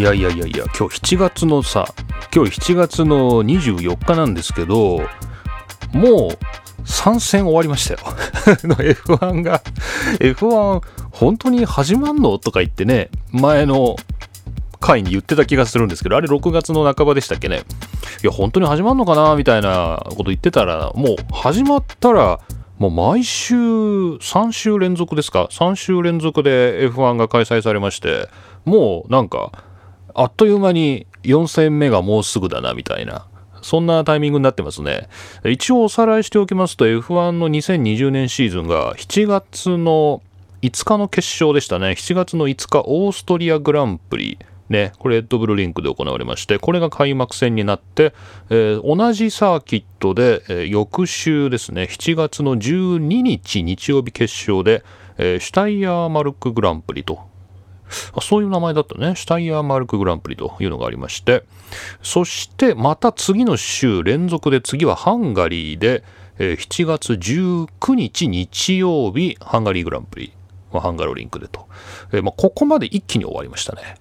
いやいやいやいや今日7月のさ今日7月の24日なんですけどもう参戦終わりましたよ。F1 が F1 本当に始まんの？とか言ってね前の回に言ってた気がするんですけどあれ6月の半ばでしたっけね。いや本当に始まんのかな？みたいなこと言ってたらもう始まったらもう毎週3週連続ですか？3週連続で F1 が開催されましてもうなんかあっという間に4戦目がもうすぐだなみたいなそんなタイミングになってますね。一応おさらいしておきますと F1 の2020年シーズンが7月の5日の決勝でしたね。7月の5日オーストリアグランプリ。ね、これレッドブルリンクで行われまして、これが開幕戦になって、えー、同じサーキットで、えー、翌週ですね、7月の12日日曜日決勝で、えー、シュタイヤーマルクグランプリとそういう名前だったね。シュタイヤーマルクグランプリというのがありまして、そしてまた次の週連続で次はハンガリーで、えー、7月19日日曜日ハンガリーグランプリ、まあ、ハンガロリンクでと、えーまあ、ここまで一気に終わりましたね。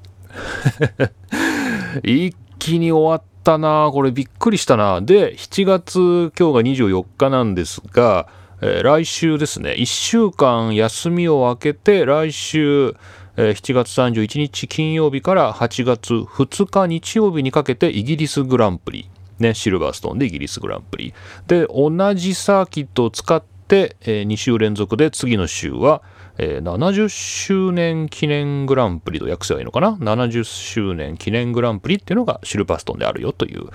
一気に終わったな。これびっくりしたな。で7月今日が24日なんですが、えー、来週ですね。1週間休みを空けて来週え7月31日金曜日から8月2日日曜日にかけてイギリスグランプリ、ね、シルバーストーンでイギリスグランプリ。で同じサーキットを使って、え2週連続で次の週は、え70周年記念グランプリと訳せばいいのかな？70周年記念グランプリっていうのがシルバーストーンであるよという、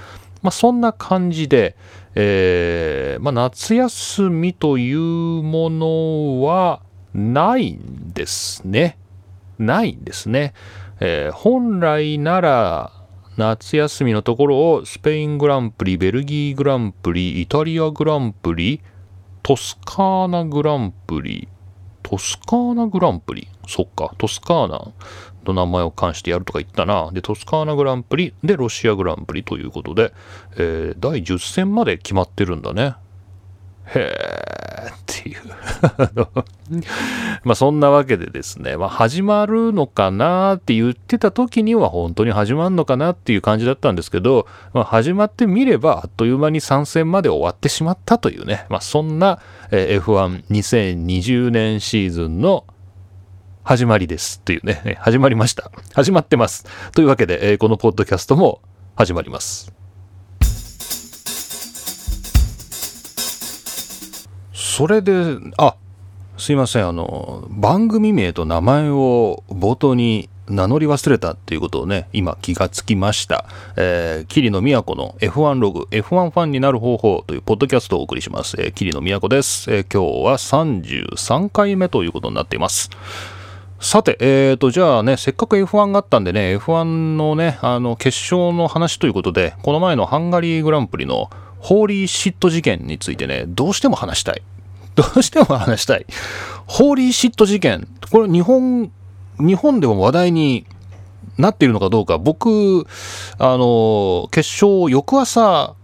まあ、そんな感じで、えー、まあ、夏休みというものはないんですね。ないんですね。えー、本来なら夏休みのところをスペイングランプリ、ベルギーグランプリ、イタリアグランプリ、トスカーナグランプリ、トスカーナグランプリ？そっか、トスカーナの名前を冠してやるとか言ったな。で、トスカーナグランプリ、で、ロシアグランプリということで、えー、第10戦まで決まってるんだね。へーっていうまあそんなわけでですね、まあ始まるのかなって言ってた時には本当に始まるのかなっていう感じだったんですけど、まあ、始まってみればあっという間に参戦まで終わってしまったというね、まあそんな F12020 年シーズンの始まりですっていうね、始まりました。始まってます。というわけで、このポッドキャストも始まります。それで、あ、すいません、あの、番組名と名前を冒頭に名乗り忘れたっていうことをね、今気がつきました。えー、桐野都の F1 ログ、F1 ファンになる方法というポッドキャストをお送りします。えー、桐野都です、えー、今日は33回目ということになっています。さて、えーと、じゃあね、せっかく F1 があったんでね、F1 のね、あの、決勝の話ということで、この前のハンガリーグランプリのホーリーシット事件についてね、どうしても話したい。どうしても話したい。ホーリーシット事件。これ日本、日本でも話題になっているのかどうか、僕、あの、決勝翌朝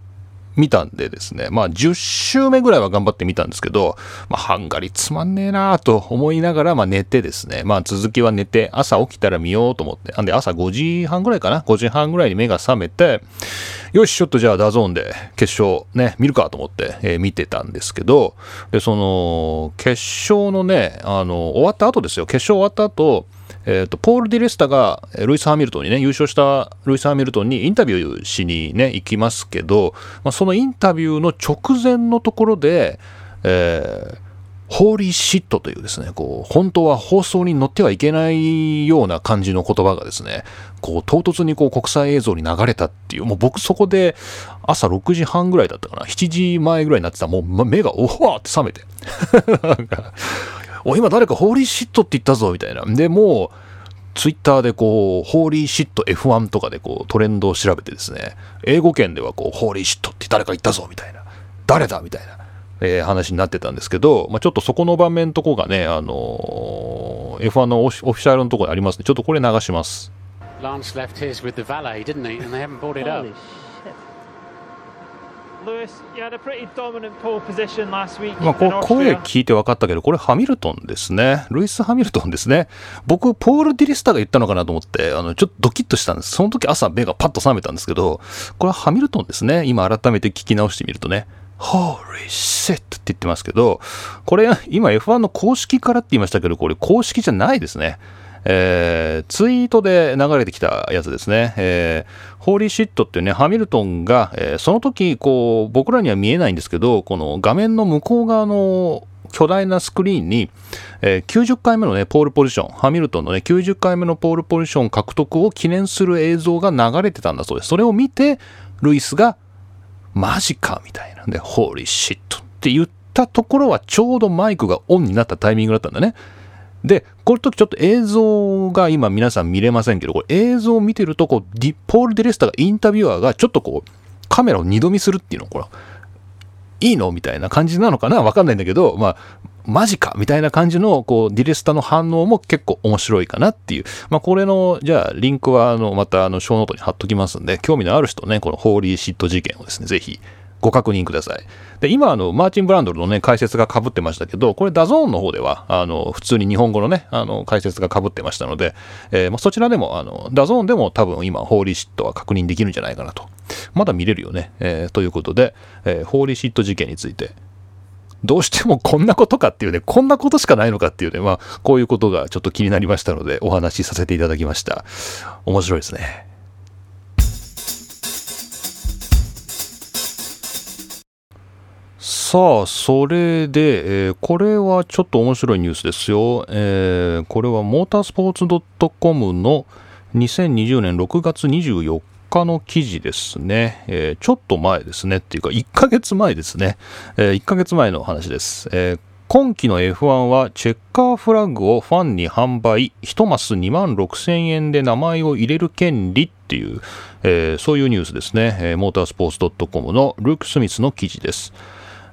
見たんでですね、まあ10週目ぐらいは頑張ってみたんですけど、まあハンガリーつまんねえなと思いながら、まあ寝てですね、まあ続きは寝て、朝起きたら見ようと思って、なんで朝5時半ぐらいかな ?5 時半ぐらいに目が覚めて、よし、ちょっとじゃあ DAZN で決勝ね、見るかと思って、えー、見てたんですけど、で、その、決勝のね、あの、終わった後ですよ。決勝終わった後、えーと、ポール・ディレスタがルイス・ハーミルトンにね優勝したルイス・ハーミルトンにインタビューしにね行きますけど、まあ、そのインタビューの直前のところで、えーホーリーシットというですね、こう、本当は放送に乗ってはいけないような感じの言葉がですね、こう、唐突にこう、国際映像に流れたっていう、もう僕そこで朝6時半ぐらいだったかな、7時前ぐらいになってた、もう目がおわって覚めて。お、今誰かホーリーシットって言ったぞ、みたいな。で、もう、ツイッターでこう、ホーリーシット F1 とかでこう、トレンドを調べてですね、英語圏ではこう、ホーリーシットって誰か言ったぞ、みたいな。誰だみたいな。えー、話になってたんですけど、まあ、ちょっとそこの場面とこがね、あのー、F1 のオフィシャルのところにありますね。ちょっとこれ流します。Lance left his with the valet, didn't he? And they haven't brought it up. まあ、こう声聞いて分かったけど、これハミルトンですね。ルイス・ハミルトンですね。僕、ポール・ディリスターが言ったのかなと思って、あの、ちょっとドキッとしたんです。その時朝目がパッと覚めたんですけど、これはハミルトンですね。今改めて聞き直してみるとね。Holy shit って言ってますけど、これ、今 F1 の公式からって言いましたけど、これ公式じゃないですね。えー、ツイートで流れてきたやつですね。えー、ホーリーシットっていうね、ハミルトンが、えー、その時、こう、僕らには見えないんですけど、この画面の向こう側の巨大なスクリーンに、えー、90回目のね、ポールポジション、ハミルトンのね、90回目のポールポジション獲得を記念する映像が流れてたんだそうです。それを見て、ルイスが、マジかみたいなんで、ホーリーシットって言ったところはちょうどマイクがオンになったタイミングだったんだね。で、この時ちょっと映像が今皆さん見れませんけど、これ映像を見てると、こう、ディポール・デレスタがインタビュアーがちょっとこう、カメラを二度見するっていうの、これ、いいのみたいな感じなのかな？わかんないんだけど、まあ、マジかみたいな感じの、こう、ディレスタの反応も結構面白いかなっていう。まあ、これの、じゃあ、リンクは、あの、また、あの、ショーノートに貼っときますんで、興味のある人ね、この holy shit 事件をですね、ぜひ、ご確認ください。で、今、あの、マーチン・ブランドルのね、解説が被ってましたけど、これ、 DAZN の方では、あの、普通に日本語のね、あの、解説が被ってましたので、えー、ま、そちらでも、あの、 DAZN でも多分今、 holy shit は確認できるんじゃないかなと。まだ見れるよね。えー、ということで、えー、 holy shit 事件について、どうしてもこんなことかっていうね、こんなことしかないのかっていうね、まあ、こういうことがちょっと気になりましたので、お話しさせていただきました。面白いですね。さあ、それで、えー、これはちょっと面白いニュースですよ。えー、これはモータースポーツ .com の2020年6月24日の記事ですね。えー、ちょっと前ですね。っていうか、1ヶ月前ですね。え1ヶ月前の話です。え今季の F1 はチェッカーフラッグをファンに販売、1マス2万6000円で名前を入れる権利っていう、えそういうニュースですね。えモータースポーツ .com のルーク・スミスの記事です。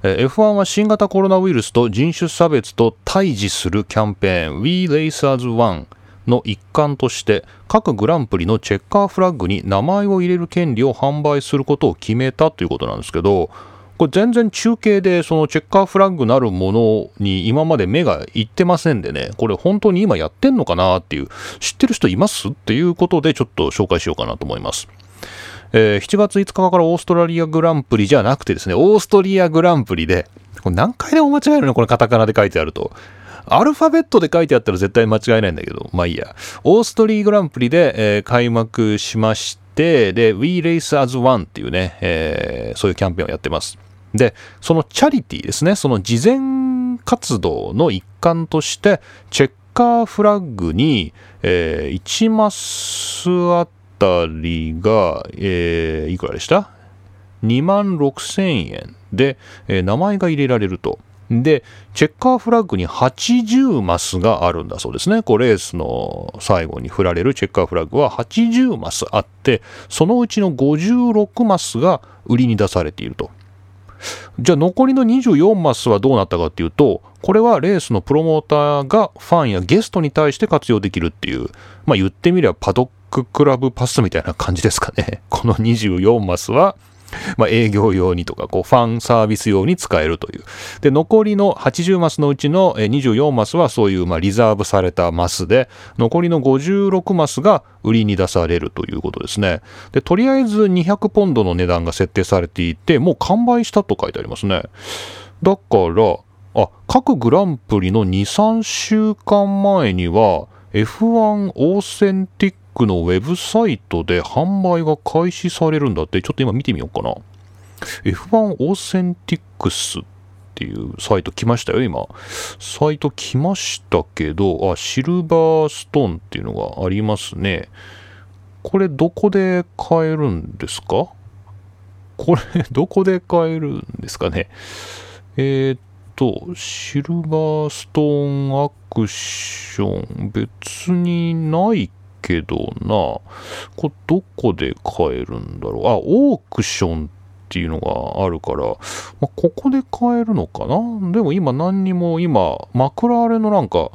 F1 は新型コロナウイルスと人種差別と対峙するキャンペーン We Racers One の一環として各グランプリのチェッカーフラッグに名前を入れる権利を販売することを決めたということなんですけどこれ全然中継でそのチェッカーフラッグなるものに今まで目がいってませんでねこれ本当に今やってんのかなっていう知ってる人います？っていうことでちょっと紹介しようかなと思います。えー、7月5日からオーストラリアグランプリじゃなくてですね、オーストリアグランプリで、これ何回でも間違えるのこれカタカナで書いてあると。アルファベットで書いてあったら絶対間違いないんだけど、まあいいや。オーストリーグランプリで、えー、開幕しまして、で、We Race as One っていうね、えー、そういうキャンペーンをやってます。で、そのチャリティーですね、その慈善活動の一環として、チェッカーフラッグに、えー、1マスあたりが、えー、いくらでした ?2 万6千円で、えー、名前が入れられると。で、チェッカーフラッグに80マスがあるんだそうですね。こうレースの最後に振られるチェッカーフラッグは80マスあって、そのうちの56マスが売りに出されていると。じゃあ残りの24マスはどうなったかっていうと、これはレースのプロモーターがファンやゲストに対して活用できるっていう、まあ言ってみればパドッククラブパスみたいな感じですかね。この24マスは、まあ、営業用にとか、こう、ファンサービス用に使えるという。で、残りの80マスのうちの24マスはそういう、ま、リザーブされたマスで、残りの56マスが売りに出されるということですね。で、とりあえず200ポンドの値段が設定されていて、もう完売したと書いてありますね。だから、あ、各グランプリの2、3週間前には、F1 オーセンティッククのウェブサイトで販売が開始されるんだって、ちょっと今見てみようかな。F1 オーセンティックスっていうサイト来ましたよ、今。サイト来ましたけど、あ、シルバーストーンっていうのがありますね。これどこで買えるんですか？これどこで買えるんですかね？えー、っと、シルバーストーンアクション、別にないけどな。これどこで買えるんだろう？あ、オークションっていうのがあるから、まあ、ここで買えるのかな？でも今何にも今、マクラーレのなんか、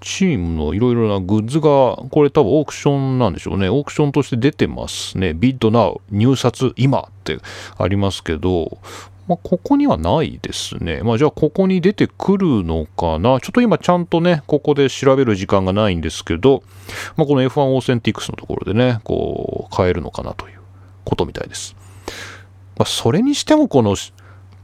チームのいろいろなグッズが、これ多分オークションなんでしょうね。オークションとして出てますね。ビッドナウ、入札今ってありますけど、まあ、ここにはないですね。まあ、じゃあ、ここに出てくるのかな。ちょっと今、ちゃんとね、ここで調べる時間がないんですけど、まあ、この F1 オーセンティックスのところでね、こう、買えるのかなということみたいです。まあ、それにしても、この、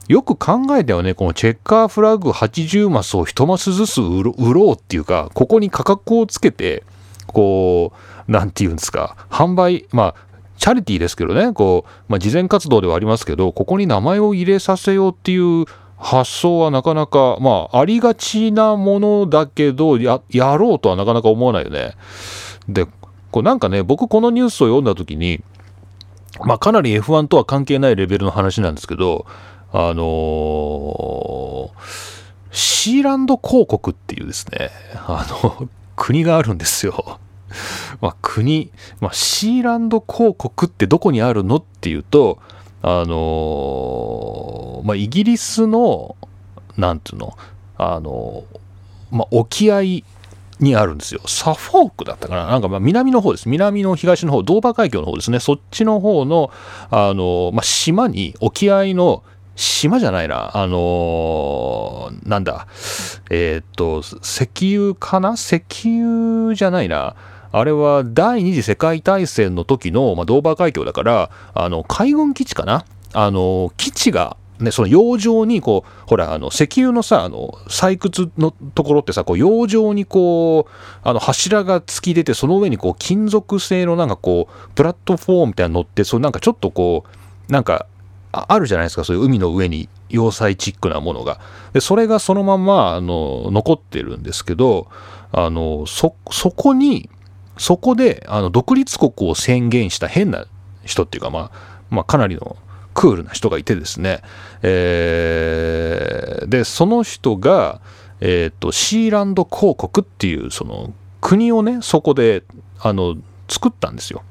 よく考えてはね、このチェッカーフラッグ80マスを1マスずつ売ろうっていうか、ここに価格をつけて、こう、なんていうんですか、販売、まあ、チャリティーですけどね、こう、まあ、慈善活動ではありますけど、ここに名前を入れさせようっていう発想はなかなか、まあ、ありがちなものだけど、や、やろうとはなかなか思わないよね。で、こうなんかね、僕このニュースを読んだ時に、まあ、かなり F1 とは関係ないレベルの話なんですけど、あのー、シーランド広告っていうですね、あの、国があるんですよ。まあ、国、まあ、シーランド広告ってどこにあるのっていうと、あのー、まあ、イギリスの、なんていうの、あのー、まあ、沖合にあるんですよ。サフォークだったかななんかま南の方です。南の東の方、ドーバー海峡の方ですね。そっちの方の、あの、まあ、島に、沖合の島じゃないな。あのー、なんだ。えー、っと、石油かな？石油じゃないな。あれは第二次世界大戦の時の、まあ、ドーバー海峡だから、あの、海軍基地かな？あの、基地がね、その洋上にこう、ほら、あの、石油のさ、あの、採掘のところってさ、こう、洋上にこう、あの、柱が突き出て、その上にこう、金属製のなんかこう、プラットフォームみたいなの乗って、そうなんかちょっとこう、なんか、あるじゃないですか、そういう海の上に要塞チックなものが。で、それがそのまま、あの、残ってるんですけど、あの、そ、そこに、そこで、あの、独立国を宣言した変な人っていうか、まあ、まあ、かなりのクールな人がいてですね、えー、で、その人が、えっ、ー、と、シーランド公国っていう、その、国をね、そこで、あの、作ったんですよ。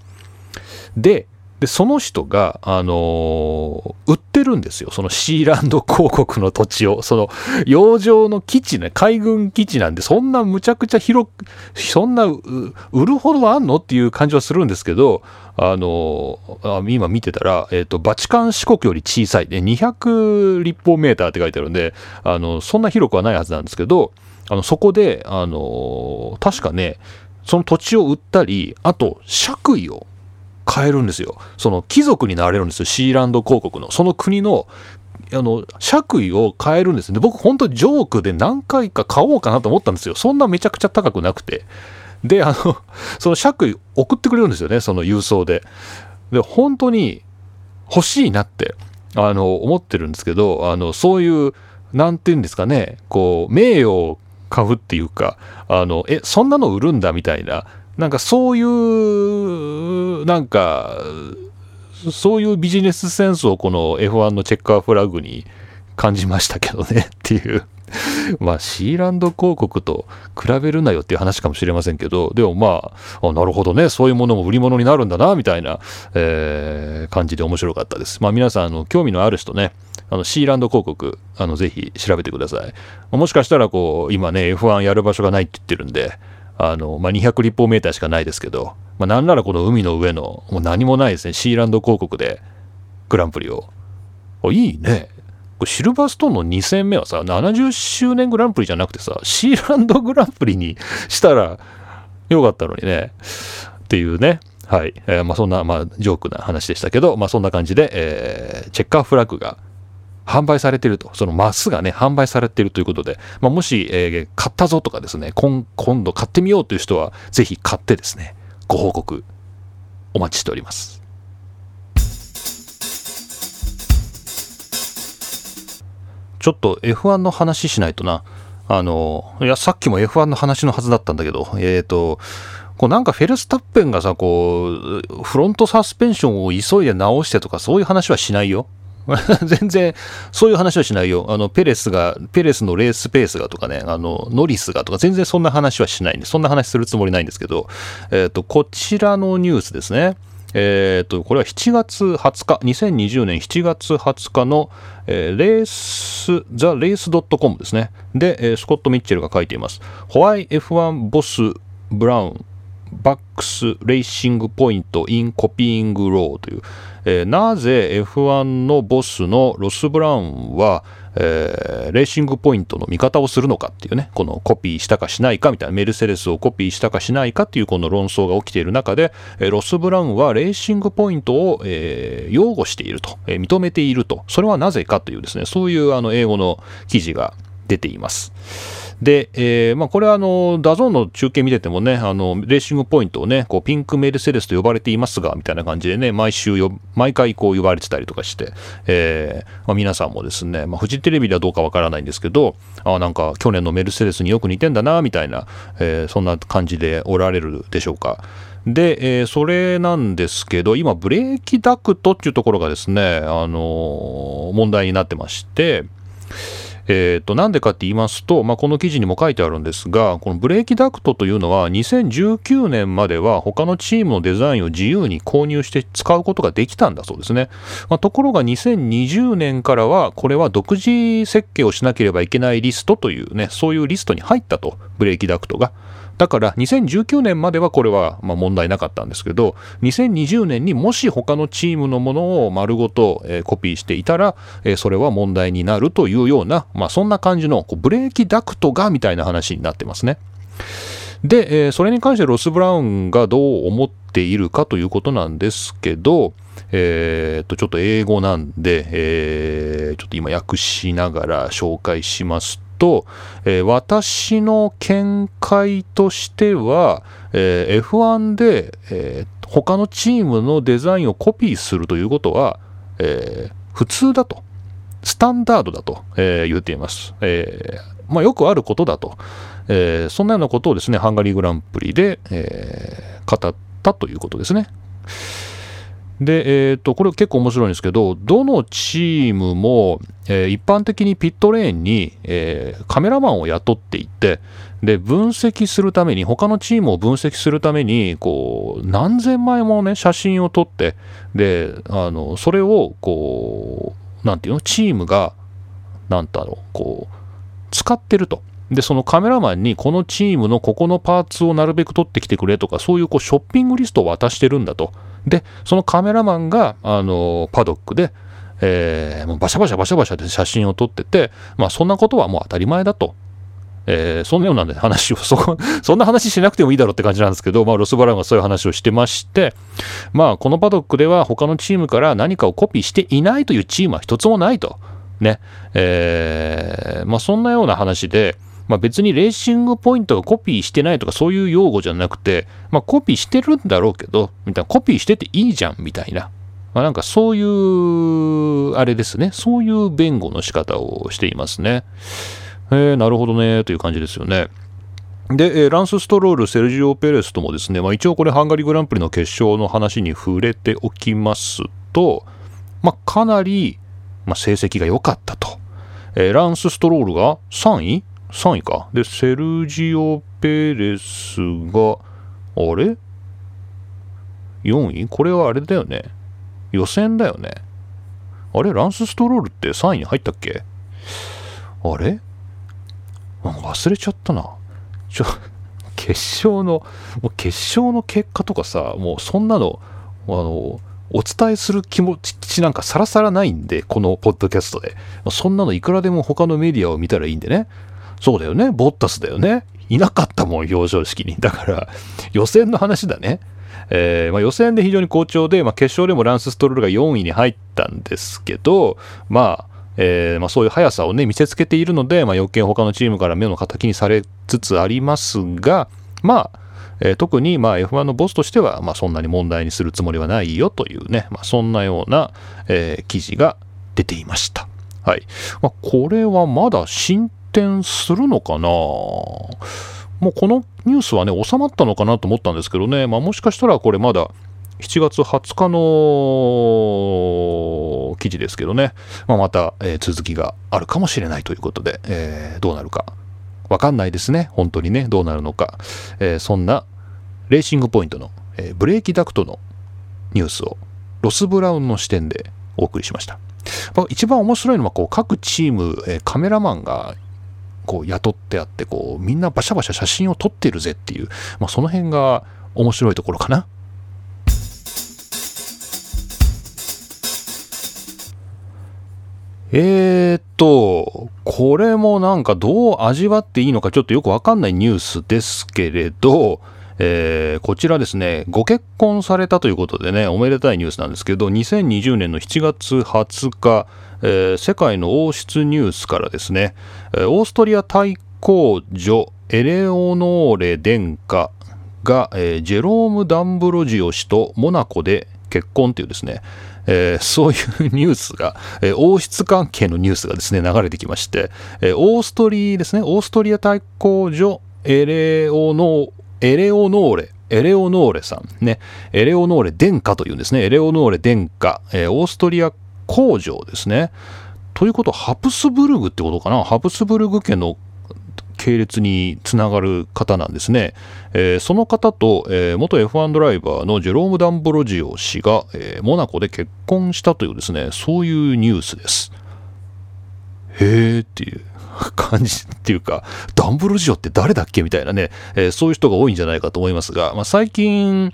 で、で、その人が、あのー、売ってるんですよ。そのシーランド広告の土地を。その、洋上の基地ね、海軍基地なんで、そんなむちゃくちゃ広く、そんな、売るほどあんのっていう感じはするんですけど、あのー、今見てたら、えっ、ー、と、バチカン四国より小さい。で、200立方メーターって書いてあるんで、あの、そんな広くはないはずなんですけど、あの、そこで、あの確かね、その土地を売ったり、あと、爵位を買えるんですよ。その貴族になれるんですよ。シーランド公国の。その国の、あの、爵位を買えるんですね。僕、本当ジョークで何回か買おうかなと思ったんですよ。そんなめちゃくちゃ高くなくて。で、あの、その爵位送ってくれるんですよね。その郵送で。で、本当に欲しいなって、あの、思ってるんですけど、あの、そういう、なんて言うんですかね、こう、名誉を買うっていうか、あの、え、そんなの売るんだみたいな、なんかそういう、なんか、そういうビジネスセンスをこの F1 のチェッカーフラッグに感じましたけどねっていう まあ、シーランド広告と比べるなよっていう話かもしれませんけど、でもまあ、なるほどね、そういうものも売り物になるんだな、みたいな、えー、感じで面白かったです。まあ皆さん、あの、興味のある人ね、あの、シーランド広告、あの、ぜひ調べてください。もしかしたら、こう、今ね、F1 やる場所がないって言ってるんで、あの、まあ、200立方メーターしかないですけど、まあ、なんならこの海の上の、もう何もないですね、シーランド広告でグランプリを。あ、いいね。これシルバーストーンの2戦目はさ、70周年グランプリじゃなくてさ、シーランドグランプリに したらよかったのにね。っていうね。はい。えー、まあそんな、まあジョークな話でしたけど、まあそんな感じで、えー、チェッカーフラッグが販売されてると、そのマスがね、販売されてるということで、まあ、もし、えー、買ったぞとかですね今、今度買ってみようという人は、ぜひ買ってですね、ご報告お待ちしております。ちょっと F1 の話しないとな。あの、いや、さっきも F1 の話のはずだったんだけど、えっ、ー、と、こうなんかフェルスタッペンがさ、こう、フロントサスペンションを急いで直してとかそういう話はしないよ。全然、そういう話はしないよ。あの、ペレスが、ペレスのレースペースがとかね、あの、ノリスがとか、全然そんな話はしないんで、そんな話するつもりないんですけど、え、ー、と、こちらのニュースですね。えー、とこれは7月20日2020年7月20日の、えー、レース The Race .com ですねで、え、スコット・ミッチェルが書いていますホワイ F1 ボス・ブラウンバックス・レーシング・ポイント・イン・コピーング・ローという、えー、なぜ F1 のボスのロス・ブラウンは、えー、レーシングポイントの味方をするのかっていうね、このコピーしたかしないかみたいな、メルセデスをコピーしたかしないかっていうこの論争が起きている中で、えー、ロス・ブラウンはレーシングポイントを、えー、擁護していると、えー、認めていると、それはなぜかというですね、そういうあの英語の記事が出ています。で、えー、まあ、これはあの、 DAZN の中継見ててもね、あの、レーシングポイントをね、こう、ピンクメルセデスと呼ばれていますが、みたいな感じでね、毎週よ、毎回こう言われてたりとかして、えー、まあ、皆さんもですね、まあ、フジテレビではどうかわからないんですけど、あなんか去年のメルセデスによく似てんだな、みたいな、えー、そんな感じでおられるでしょうか。で、えー、それなんですけど、今、ブレーキダクトっていうところがですね、あのー、問題になってまして、えー、と、なんでかって言いますと、まあ、この記事にも書いてあるんですが、このブレーキダクトというのは、2019年までは他のチームのデザインを自由に購入して使うことができたんだそうですね。まあ、ところが2020年からは、これは独自設計をしなければいけないリストというね、そういうリストに入ったと、ブレーキダクトが。だから2019年まではこれはま問題なかったんですけど2020年にもし他のチームのものを丸ごと、コピーしていたら、それは問題になるというような、まあ、そんな感じのこうブレーキダクトがみたいな話になってますね。で、それに関してロス・ブラウンがどう思っているかということなんですけど、えー、っと、ちょっと英語なんで、えー、ちょっと今訳しながら紹介しますと、えー、私の見解としては、えー、F1 で、えー、他のチームのデザインをコピーするということは、え、普通だと、スタンダードだと、え、言っています。えまあ、よくあることだと、え、そんなようなことをですね、ハンガリーグランプリで、え、語ったということですね。で、えー、とこれ結構面白いんですけど、どのチームも、えー、一般的にピットレーンに、えー、カメラマンを雇っていって、で、分析するために、他のチームを分析するために、こう、何千枚もね、写真を撮って、で、あの、それを、こう、なんていうの、チームが、なんだろう、こう、使ってると。で、そのカメラマンにこのチームのここのパーツをなるべく取ってきてくれとか、そういうこうショッピングリストを渡してるんだと。で、そのカメラマンが、あの、パドックで、えー、もうバシャバシャバシャバシャで写真を撮ってて、まあそんなことはもう当たり前だと。えー、そんなような、話を、そ、そんな話しなくてもいいだろうって感じなんですけど、まあ、ロスバランがそういう話をしてまして、まあ、このパドックでは他のチームから何かをコピーしていないというチームは一つもないと。ね。えー、まあ、そんなような話で、まあ、別にレーシングポイントがコピーしてないとかそういう用語じゃなくて、まあ、コピーしてるんだろうけど、みたいな、コピーしてていいじゃん、みたいな。まあ、なんかそういう、あれですね。そういう弁護の仕方をしていますね。えー、なるほどね、という感じですよね。で、ランス・ストロール、セルジオ・ペレスともですね、まあ、一応これハンガリーグランプリの決勝の話に触れておきますと、まあ、かなり、まあ、成績が良かったと。えー、ランス・ストロールが3位3位か。で、セルジオ・ペレスが、あれ ?4 位？これはあれだよね。予選だよね。あれ？ランス・ストロールって3位に入ったっけ？あれ？忘れちゃったな。ちょ、決勝の、もう決勝の結果とかさ、もうそんなの、あの、お伝えする気持ちなんかさらさらないんで、このポッドキャストで。そんなのいくらでも他のメディアを見たらいいんでね。そうだよね。ボッタスだよね。いなかったもん、表彰式に。だから、予選の話だね。えー、まあ、予選で非常に好調で、まあ、決勝でもランス・ストロールが4位に入ったんですけど、まあ、えー、まあ、そういう速さをね、見せつけているので、まあ、余計他のチームから目の敵にされつつありますが、まあ、えー、特にま F1 のボスとしては、ま、そんなに問題にするつもりはないよというね、ま、そんなような、え、記事が出ていました。はい。ま、これはまだ進展するのかな？もうこのニュースはね、収まったのかなと思ったんですけどね、まあ、もしかしたらこれまだ7月20日の記事ですけどね、まあ、また、えー、続きがあるかもしれないということで、えー、どうなるかわかんないですね。本当にね、どうなるのか。えー、そんなレーシングポイントの、えブレーキダクトのニュースをロス・ブラウンの視点でお送りしました。一番面白いのはこう各チーム、えカメラマンがこう雇ってあってこうみんなバシャバシャ写真を撮ってるぜっていう、まあ、その辺が面白いところかな。えー、っと、これもなんかどう味わっていいのかちょっとよくわかんないニュースですけれど、えー、こちらですね、ご結婚されたということでね、おめでたいニュースなんですけど、2020年の7月20日、えー、世界の王室ニュースからですね、オーストリア大公女エレオノーレ殿下が、えー、ジェローム・ダンブロジオ氏とモナコで結婚というですね、えー、そういうニュースが、えー、王室関係のニュースがですね、流れてきまして、えー、オーストリーですね、オーストリア大公女エレオノエレオノーレ、エレオノーレさんね、エレオノーレ殿下というんですね、エレオノーレ殿下、えー、オーストリア公女ですね。ということは、ハプスブルグってことかな？ハプスブルグ家の系列につながる方なんですね。えー、その方と、えー、元 F1 ドライバーのジェローム・ダンブロジオ氏が、えー、モナコで結婚したというですね、そういうニュースです。へーっていう。感じっていうか、ダンブルジオって誰だっけ？みたいなね、え、そういう人が多いんじゃないかと思いますが、まあ、最近、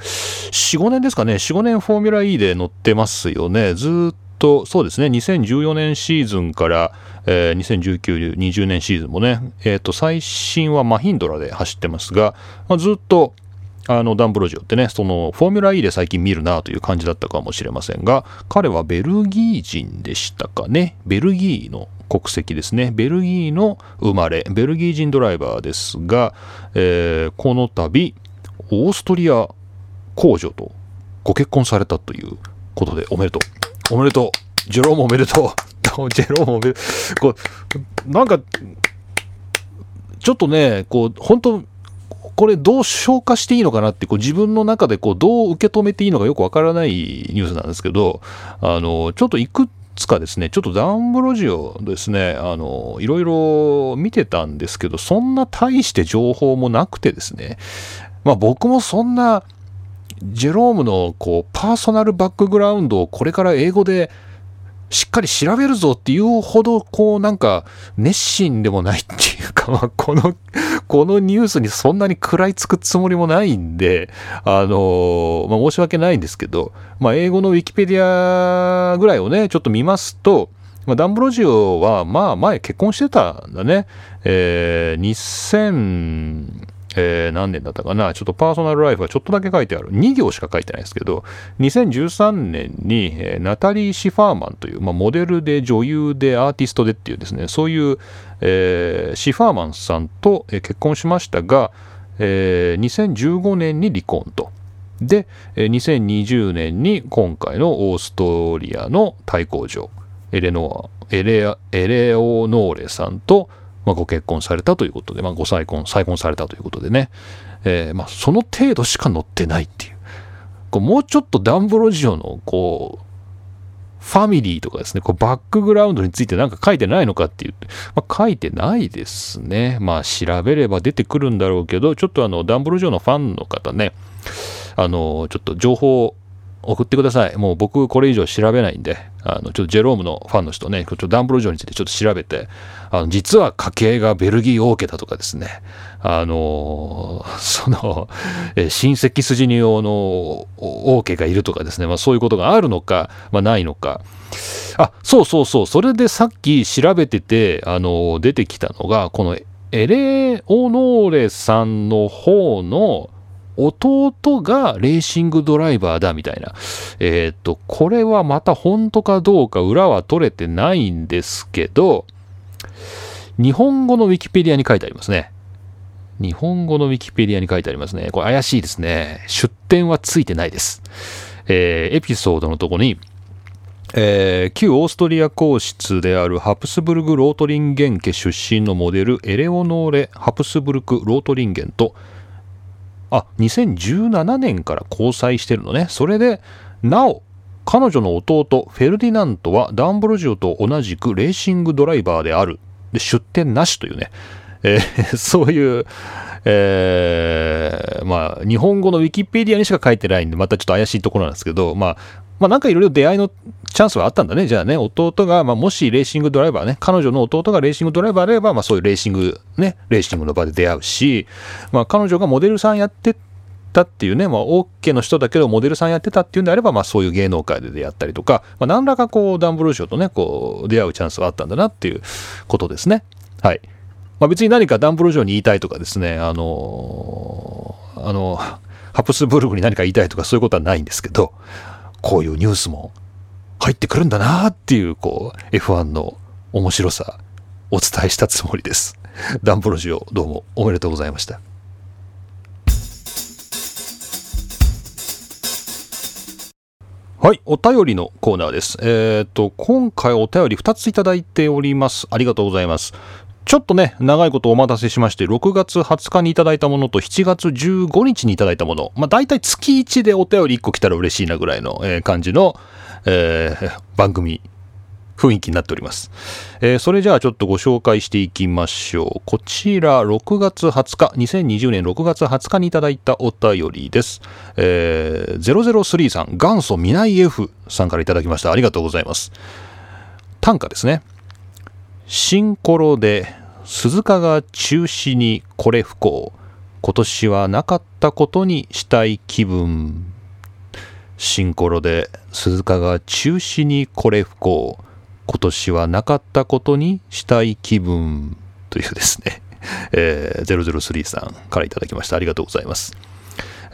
4、5年ですかね、4、5年フォーミュラ E で乗ってますよね。ずっと、そうですね、2014年シーズンから、えー、2019、20年シーズンもね、えっ、ー、と、最新はマヒンドラで走ってますが、まあ、ずっと、あのダンブロジオってね、そのフォーミュラ E で最近見るなという感じだったかもしれませんが、彼はベルギー人でしたかね。ベルギーの国籍ですね。ベルギーの生まれ、ベルギー人ドライバーですが、えー、この度、オーストリア公女とご結婚されたということでおめでとう。おめでとう。ジェロームおめでとう。ジェロームおめでとう。こうなんか、ちょっとね、こう、本当これどう消化していいのかなってこう自分の中でこうどう受け止めていいのかよくわからないニュースなんですけどあのちょっといくつかですねちょっとダンブロジオですねあのいろいろ見てたんですけどそんな大して情報もなくてですねまあ僕もそんなジェロームのこうパーソナルバックグラウンドをこれから英語でしっかり調べるぞっていうほど、こうなんか、熱心でもないっていうか、まあ、この、このニュースにそんなに食らいつくつもりもないんで、あの、まあ、申し訳ないんですけど、まあ、英語のウィキペディアぐらいをね、ちょっと見ますと、まあ、ダンブロジオは、まあ、前結婚してたんだね。えー、2000、えー、何年だったかな、ちょっとパーソナルライフはちょっとだけ書いてある。2行しか書いてないですけど、2013年に、えー、ナタリー・シファーマンという、まあ、モデルで女優でアーティストでっていうですね、そういう、えー、シファーマンさんと、結婚しましたが、えー、2015年に離婚と。で、2020年に今回のオーストリアの対抗女、エレノア、エレエレオノーレさんと、まあ、ご結婚されたということで、まあ、ご再婚、再婚されたということでね、えー、まあ、その程度しか載ってないっていう。こうもうちょっとダンブロジオの、こう、ファミリーとかですね、こうバックグラウンドについて何か書いてないのかっていう、まあ、書いてないですね。まあ調べれば出てくるんだろうけど、ちょっとあの、ダンブロジオのファンの方ね、あの、ちょっと情報送ってください。もう僕これ以上調べないんで、あの、ちょっとジェロームのファンの人ね、ちょっとダンブロジョーについてちょっと調べて、あの、実は家系がベルギー王家だとかですね、あの、その、え親戚筋に用の王家がいるとかですね、まあそういうことがあるのか、まあないのか。あ、そうそうそう、それでさっき調べてて、あの、出てきたのが、このエレオノーレさんの方の、弟がレーシングドライバーだみたいな。えっ、と、これはまた本当かどうか裏は取れてないんですけど、日本語のウィキペディアに書いてありますね。日本語のウィキペディアに書いてありますね。これ怪しいですね。出典はついてないです。えー、エピソードのとこに、えー、旧オーストリア皇室であるハプスブルグ・ロートリンゲン家出身のモデルエレオノーレ・ハプスブルク・ロートリンゲンとあ、2017年から交際してるのね。それで、なお、彼女の弟、フェルディナントはダンブロジオと同じくレーシングドライバーである。で、出店なしというね。えー、そういう、えー、まあ、日本語のウィキペディアにしか書いてないんで、またちょっと怪しいところなんですけど、まあ、まあ、なんかいろいろ出会いのチャンスはあったんだね。じゃあね、弟が、まあ、もしレーシングドライバーね、彼女の弟がレーシングドライバーであれば、まあ、そういうレーシング、ね、レーシングの場で出会うし、まあ、彼女がモデルさんやってたっていうね、まあ、OK の人だけど、モデルさんやってたっていうんであれば、まあ、そういう芸能界で出会ったりとか、まあ、何らかこう、ダンブルーショーとね、こう、出会うチャンスはあったんだなっていうことですね。はい。まあ、別に何かダンブルーショーに言いたいとかですね、あのー、あの、ハプスブルグに何か言いたいとかそういうことはないんですけど、こういうニュースも入ってくるんだなっていう、こう、F1 の面白さ、お伝えしたつもりです。ダンプロジオ、どうもおめでとうございました。はい、お便りのコーナーです。えっ、ー、と、今回お便り2ついただいております。ありがとうございます。ちょっとね、長いことお待たせしまして、6月20日にいただいたものと7月15日にいただいたもの、まあ大体月1でお便り1個来たら嬉しいなぐらいの、えー、感じの、えー、番組、雰囲気になっております、えー、それじゃあちょっとご紹介していきましょう。こちら6月20日、2020年6月20日にいただいたお便りです。えー、003さん、元祖未来 F さんからいただきました。ありがとうございます。短歌ですね。シンコロで鈴鹿が中止にこれ不幸。今年はなかったことにしたい気分。シンコロで鈴鹿が中止にこれ不幸。今年はなかったことにしたい気分。というですね、えー、003さんからいただきました。ありがとうございます、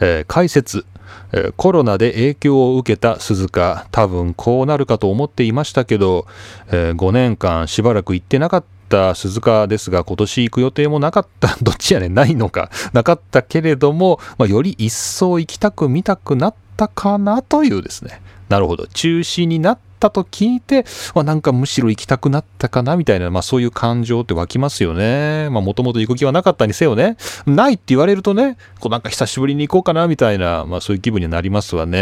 えー、解説。えコロナで影響を受けた鈴鹿。多分こうなるかと思っていましたけど、えー、5年間しばらく行ってなかった鈴鹿ですが今年行く予定もなかった。どっちやねんないのか。なかったけれども、まあ、より一層行きたく見たくなったかなというですね。なるほど中止になったと聞いて、まあ、なんかむしろ行きたくなったかなみたいな、まあ、そういう感情って湧きますよね。まあ、もともと行く気はなかったにせよね。ないって言われるとね、こうなんか久しぶりに行こうかなみたいな、まあ、そういう気分になりますわね。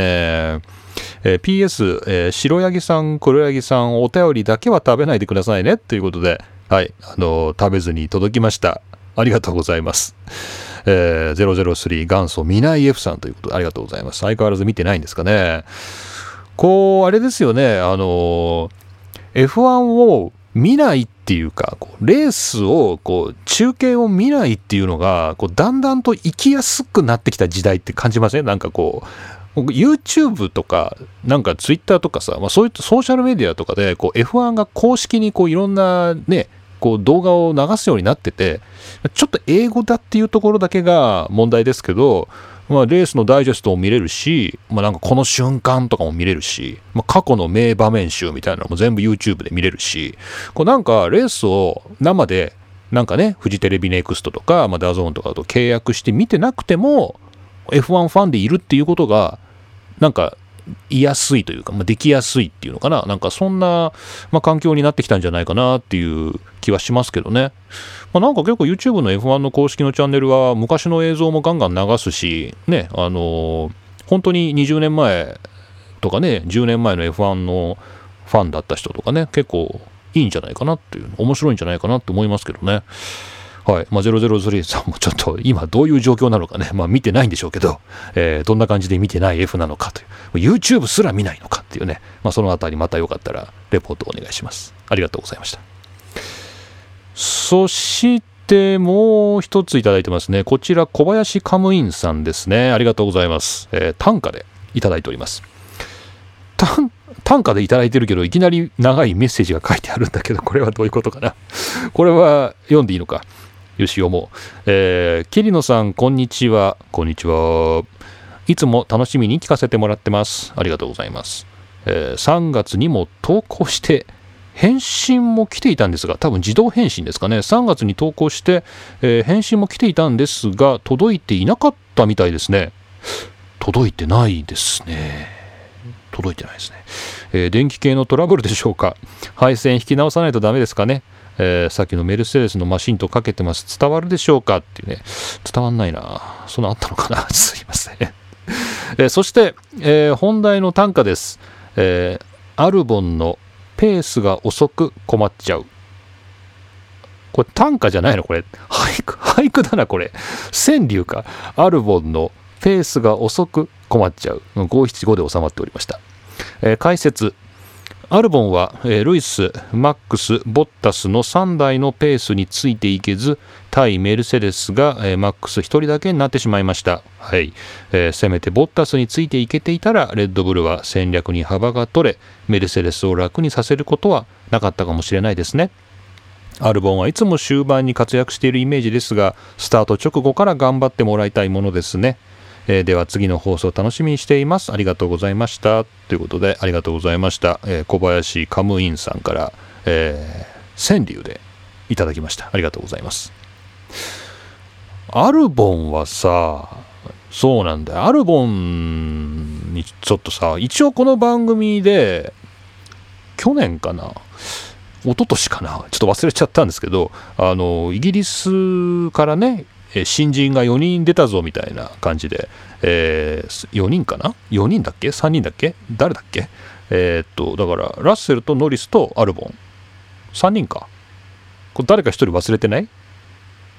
えー、PS、えー、白ヤギさん、黒ヤギさん、お便りだけは食べないでくださいね。ということで、はい、あのー、食べずに届きました。ありがとうございます。えー、003元祖ミナイ F さんということでありがとうございます。相変わらず見てないんですかね。こう、あれですよね、あの、F1 を見ないっていうか、こうレースを、こう、中継を見ないっていうのが、こう、だんだんと行きやすくなってきた時代って感じません？なんかこう、YouTube とか、なんか Twitter とかさ、まあ、そういったソーシャルメディアとかで、こう F1 が公式にこういろんなね、こう動画を流すようになってて、ちょっと英語だっていうところだけが問題ですけど、まあ、レースのダイジェストも見れるし、まあ、なんかこの瞬間とかも見れるし、まあ、過去の名場面集みたいなのも全部 YouTube で見れるし、こうなんかレースを生で、なんかね、フジテレビ NEXT とか、まあ、 DAZN とかと契約して見てなくても、F1 ファンでいるっていうことが、なんか、いやすいというか、まあ、できやすいっていうのかな。なんかそんな、まあ、環境になってきたんじゃないかなっていう気はしますけどね。まあ、なんか結構 YouTube の F1 の公式のチャンネルは昔の映像もガンガン流すし、ね、あのー、本当に20年前とかね、10年前の F1 のファンだった人とかね、結構いいんじゃないかなっていう、面白いんじゃないかなって思いますけどね。はい。まあ、003さんもちょっと今どういう状況なのかね、まあ見てないんでしょうけど、えー、どんな感じで見てない F なのかという、YouTube すら見ないのかっていうね、まあそのあたりまたよかったらレポートお願いします。ありがとうございました。そしてもう一ついただいてますね。こちら小林カムインさんですね。ありがとうございます。えー、短歌でいただいております。短歌でいただいてるけど、いきなり長いメッセージが書いてあるんだけど、これはどういうことかな。これは読んでいいのか。よし、読もう。えー、桐野さん、こんにちは。こんにちは。いつも楽しみに聞かせてもらってます。ありがとうございます。えー、3月にも投稿して、返信も来ていたんですが、多分自動返信ですかね。3月に投稿して、えー、返信も来ていたんですが、届いていなかったみたいですね。届いてないですね。届いてないですね。えー、電気系のトラブルでしょうか。配線引き直さないとダメですかね。えー、さっきのメルセデスのマシンとかけてます。伝わるでしょうか？っていうね。伝わんないな。そんなあったのかな？すいません。えー、そして、えー、本題の単価です。えアルボンのペースが遅く困っちゃう。これ短歌じゃないの？これ。俳句、俳句だな、これ。川柳か。アルボンのペースが遅く困っちゃう。五七五で収まっておりました。え、解説。アルボンは、えー、ルイス、マックス、ボッタスの3台のペースについていけず、対メルセデスが、えー、マックス1人だけになってしまいました。はい、えー、せめてボッタスについていけていたら、レッドブルは戦略に幅が取れ、メルセデスを楽にさせることはなかったかもしれないですね。アルボンはいつも終盤に活躍しているイメージですが、スタート直後から頑張ってもらいたいものですね。えー、では次の放送楽しみにしています。ありがとうございました。ということで、ありがとうございました。えー、小林カムインさんから、え、川柳でいただきました。ありがとうございます。アルボンはさ、そうなんだよ。アルボンにちょっとさ、一応この番組で、去年かな、一昨年かな、ちょっと忘れちゃったんですけど、あの、イギリスからね、え新人が4人出たぞみたいな感じで、えー、4人かな ?4 人だっけ ?3 人だっけ？誰だっけ？えー、っと、だから、ラッセルとノリスとアルボン。3人か。これ誰か1人忘れてない？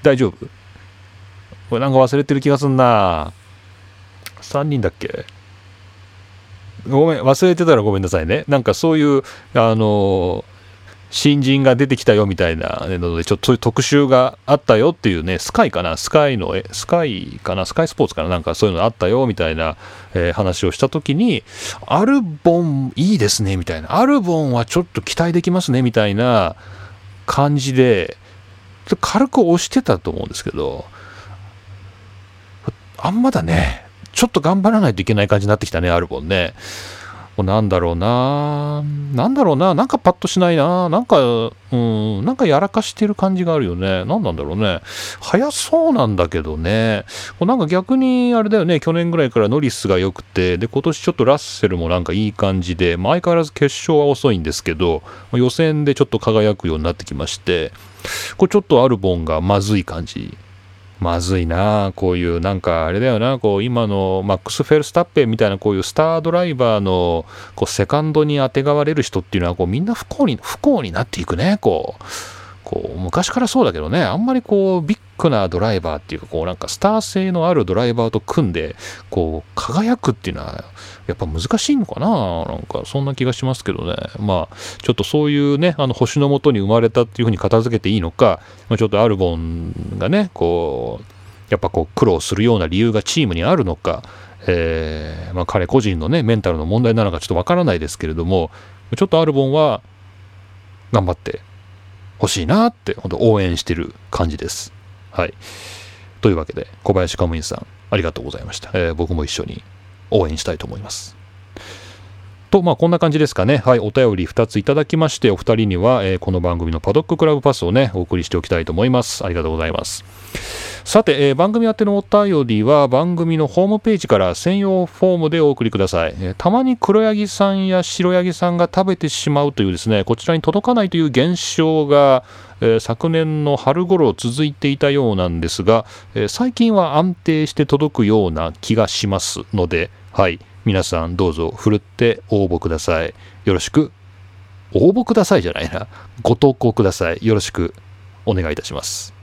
大丈夫？これなんか忘れてる気がすんな3人だっけ？ごめん、忘れてたらごめんなさいね。なんかそういう、あの新人が出てきたよみたいなので、ちょっとそういう特集があったよっていうね、スカイかな、スカイの、えスカイかな、スカイスポーツかな、なんかそういうのあったよみたいな、えー、話をしたときに、アルボンいいですねみたいな、アルボンはちょっと期待できますねみたいな感じで、軽く押してたと思うんですけど、あんまだね、ちょっと頑張らないといけない感じになってきたね、アルボンね。なんだろうな。なんだろうな。なんかパッとしないな。なんか、うん、なんかやらかしてる感じがあるよね。何なんだろうね。早そうなんだけどね。なんか逆にあれだよね、去年ぐらいからノリスが良くて、で、今年ちょっとラッセルもなんかいい感じで、まあ、相変わらず決勝は遅いんですけど、予選でちょっと輝くようになってきまして、これちょっとアルボンがまずい感じ。まずいなこういうなんかあれだよなこう今のマックス・フェルスタッペンみたいなこういうスタードライバーのこうセカンドにあてがわれる人っていうのはこうみんな不幸に不幸になっていくねこう。こう昔からそうだけどねあんまりこうビッグなドライバーっていうかこうなんかスター性のあるドライバーと組んでこう輝くっていうのはやっぱ難しいのかな？なんかそんな気がしますけどねまあちょっとそういうねあの星のもとに生まれたっていうふうに片付けていいのかちょっとアルボンがねこうやっぱこう苦労するような理由がチームにあるのかえー、まあ、彼個人のねメンタルの問題なのかちょっとわからないですけれどもちょっとアルボンは頑張ってほしいなって本当応援してる感じです。はい。というわけで小林カムインさんありがとうございました。えー、僕も一緒に応援したいと思います。と、まあ、こんな感じですかね。はい、お便り2ついただきまして、お二人には、えー、この番組のパドッククラブパスをね、お送りしておきたいと思います。ありがとうございます。さて、えー、番組宛てのお便りは番組のホームページから専用フォームでお送りください、えー、たまに黒柳さんや白柳さんが食べてしまうというですねこちらに届かないという現象が、え、昨年の春頃続いていたようなんですが、え最近は安定して届くような気がしますのではい。皆さんどうぞふるって応募ください。よろしく。応募くださいじゃないな。ご投稿ください。よろしく。お願いいたします。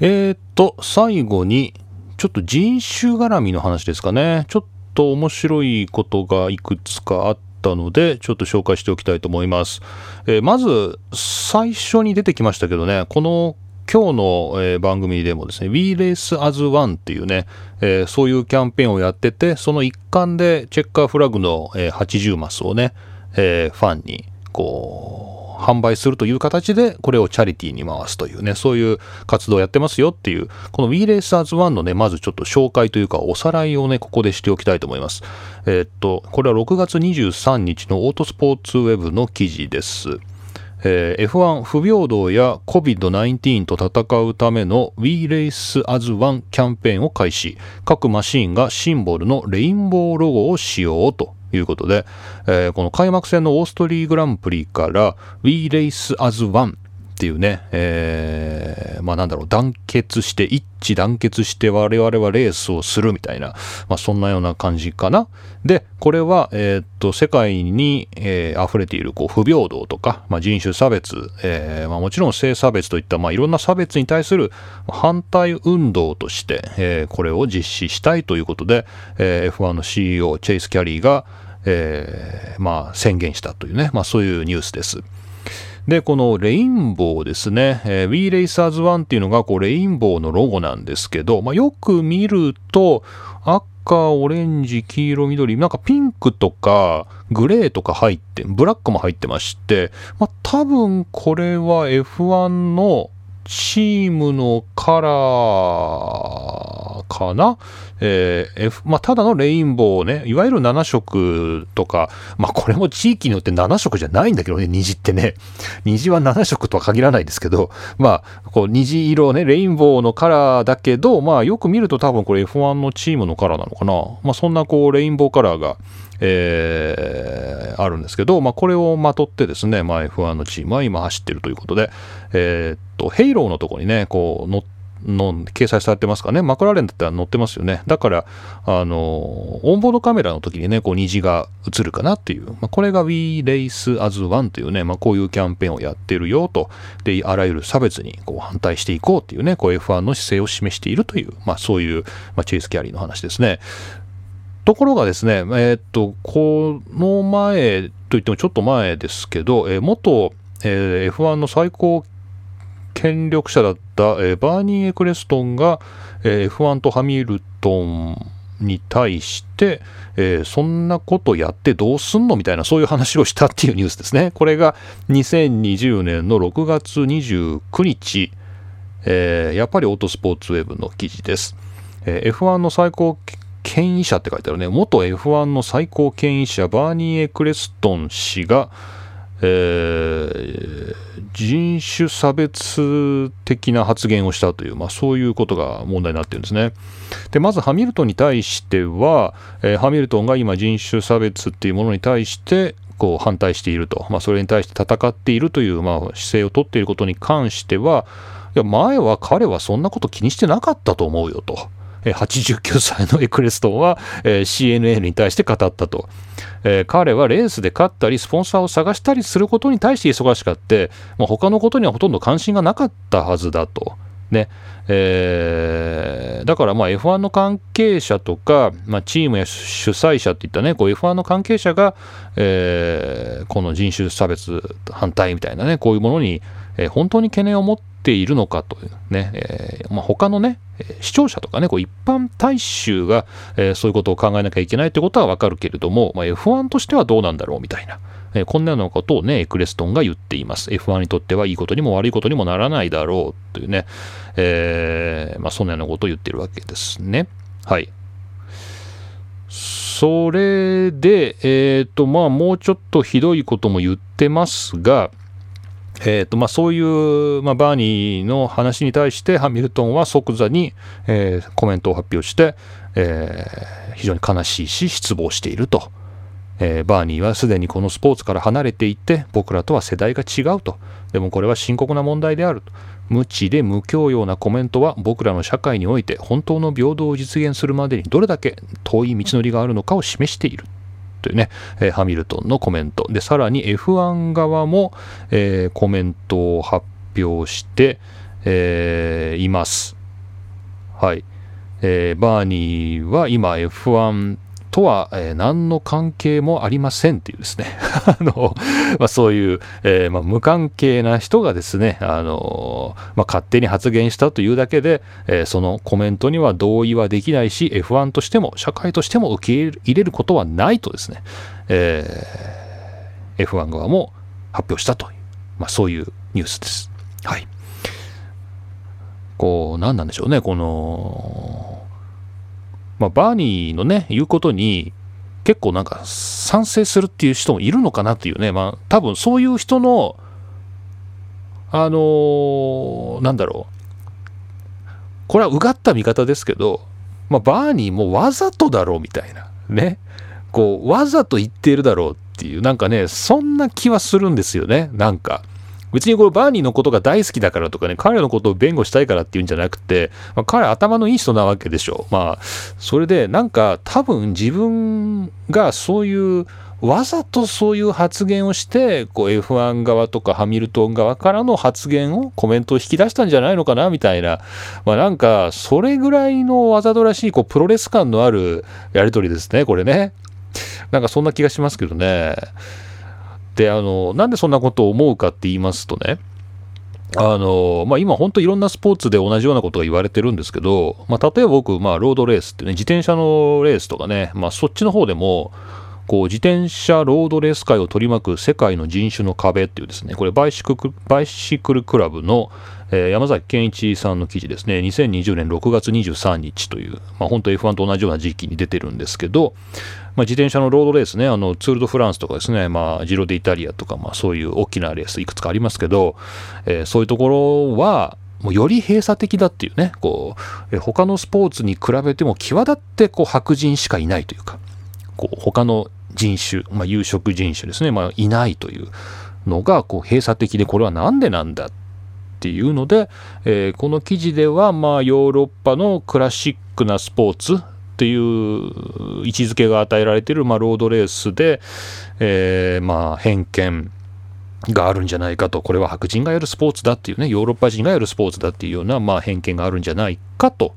えー、っと、最後に、ちょっと人種絡みの話ですかね。ちょっと面白いことがいくつかあったので、ちょっと紹介しておきたいと思います。えー、まず、最初に出てきましたけどね、この今日の、えー、番組でもですね、We Race as One っていうね、えー、そういうキャンペーンをやってて、その一環でチェッカーフラグの、えー、80マスをね、えファンにこう、販売するという形で、これをチャリティーに回すというね、そういう活動をやってますよっていう、この WeRacers1 のね、まずちょっと紹介というか、おさらいをね、ここでしておきたいと思います。え、っと、これは6月23日のオートスポーツウェブの記事です。えー、F1 不平等や COVID-19 と戦うための We Race as One キャンペーンを開始。各マシーンがシンボルのレインボーロゴを使用ということで、えー、この開幕戦のオーストリーグランプリから We Race as One っていうね、えー、まあなんだろう、団結して、一致団結して我々はレースをするみたいな、まあそんなような感じかな。で、これは、えー、っと、世界に、えー、溢れているこう不平等とか、まあ、人種差別、えーまあ、もちろん性差別といった、まあ、いろんな差別に対する反対運動として、えー、これを実施したいということで、えー、F1 の CEO、チェイス・キャリーが、えー、まあ宣言したというね、まあそういうニュースです。で、このレインボーですね、えー、We Racers One っていうのがこうレインボーのロゴなんですけど、まあ、よく見ると赤、オレンジ、黄色、緑、なんかピンクとかグレーとか入って、ブラックも入ってまして、まあ、多分これは F1 のチームのカラーかな？えー、F、まあ、ただのレインボーね、いわゆる7色とか、まあ、これも地域によって7色じゃないんだけどね、虹ってね。虹は7色とは限らないですけど、まあ、こう、虹色ね、レインボーのカラーだけど、まあ、よく見ると多分これ F1 のチームのカラーなのかな。まあ、そんなこう、レインボーカラーが、えー、あるんですけど、まあ、これをまとってですね、まあ、F1 のチームは今走ってるということで、えー、っと、ヘイローのとこにね、こう乗っての掲載されてますかね。マクラーレンだったら載ってますよね。だから、あの、オンボードカメラの時にね、こう虹が映るかなっていう。まあ、これが We Race as One というね、まあ、こういうキャンペーンをやってるよと。で、あらゆる差別にこう反対していこうっていうね、こう F1 の姿勢を示しているという、まあ、そういう、まあ、チェイス・キャリーの話ですね。ところがですね、えー、っと、この前といってもちょっと前ですけど、えー、元、えー、F1 の最高権力者だった、えー、バーニー・エクレストンが、えー、F1 とハミルトンに対して、えー、そんなことやってどうすんのみたいなそういう話をしたっていうニュースですね。これが2020年の6月29日、えー、やっぱりオートスポーツウェブの記事です。えー、F1 の最高権威者って書いてあるね。元 F1 の最高権威者、バーニー・エクレストン氏が、えー、人種差別的な発言をしたという、まあ、そういうことが問題になってるんですね。で、まずハミルトンに対しては、えー、ハミルトンが今人種差別っていうものに対してこう反対していると、まあ、それに対して戦っているという、まあ、姿勢をとっていることに関しては、いや前は彼はそんなこと気にしてなかったと思うよと。89歳のエクレストンは、えー、CNN に対して語ったと、えー、彼はレースで勝ったりスポンサーを探したりすることに対して忙しかって、まあ、他のことにはほとんど関心がなかったはずだと。ね。えー、だからまあ F1 の関係者とか、まあ、チームや主催者っていったねこう F1 の関係者が、えー、この人種差別反対みたいなねこういうものに、えー、本当に懸念を持っているのかというね、えーまあ、他のね視聴者とかね、こう一般大衆が、えー、そういうことを考えなきゃいけないってことはわかるけれども、まあ、F1 としてはどうなんだろうみたいな、えー、こんなようなことをね、エクレストンが言っています。F1 にとってはいいことにも悪いことにもならないだろうというね、えー、まあ、そんなようなことを言ってるわけですね。はい。それで、えっ、ー、と、まあ、もうちょっとひどいことも言ってますが、えーとまあ、そういう、まあ、バーニーの話に対してハミルトンは即座に、えー、コメントを発表して、えー、非常に悲しいし失望していると、えー、バーニーはすでにこのスポーツから離れていて僕らとは世代が違うと。でもこれは深刻な問題であると。無知で無教養なコメントは僕らの社会において本当の平等を実現するまでにどれだけ遠い道のりがあるのかを示している。というね、えー、ハミルトンのコメント。で、さらに F1 側も、えー、コメントを発表して、えー、います。はい。えー、バーニーは今 F1 とは、えー、何の関係もありませんっていうですね あの、まあ、そういう、えー、まあ、無関係な人がですね、あのまあ、勝手に発言したというだけで、えー、そのコメントには同意はできないし F1 としても社会としても受け入れることはないとですね、え F1 側も発表したという、まあ、そういうニュースです。はい。こう、何なんでしょうね、この、まあ、バーニーのね、言うことに、結構なんか賛成するっていう人もいるのかなっていうね、まあ、多分そういう人の、あのー、なんだろう。これはうがった見方ですけど、まあ、バーニーもわざとだろうみたいな、ね。こう、わざと言っているだろうっていう、なんかね、そんな気はするんですよね、なんか。別にこれバーニーのことが大好きだからとかね、彼のことを弁護したいからっていうんじゃなくて、まあ、彼頭のいい人なわけでしょ。まあ、それでなんか多分自分がそういうわざとそういう発言をして、こう F1 側とかハミルトン側からの発言を、コメントを引き出したんじゃないのかな、みたいな。まあなんか、それぐらいのわざとらしい、こう、プロレス感のあるやりとりですね、これね。なんかそんな気がしますけどね。で、あの、なんでそんなことを思うかって言いますとね、あの、まあ、今本当いろんなスポーツで同じようなことが言われてるんですけど、まあ、例えば僕、まあ、ロードレースってね、自転車のレースとかね、まあ、そっちの方でも、こう自転車ロードレース界を取り巻く世界の人種の壁っていうですね、これバイシクバイシクルクラブの、えー、山崎健一さんの記事ですね、2020年6月23日という、まあ、本当 F1 と同じような時期に出てるんですけど、まあ、自転車のロードレースね、あのツール・ド・フランスとかですね、まあ、ジロ・デ・イタリアとか、まあ、そういう大きなレースいくつかありますけど、えー、そういうところは、もうより閉鎖的だっていうね、こう、え他のスポーツに比べても際立ってこう白人しかいないというか、こう他の人種、まあ、有色人種ですね、まあ、いないというのがこう閉鎖的でこれは何でなんだっていうので、えー、この記事ではまあヨーロッパのクラシックなスポーツっていう位置づけが与えられている、まあ、ロードレースで、えー、まあ偏見があるんじゃないかと。これは白人がやるスポーツだっていうねヨーロッパ人がやるスポーツだっていうような、まあ、偏見があるんじゃないかと、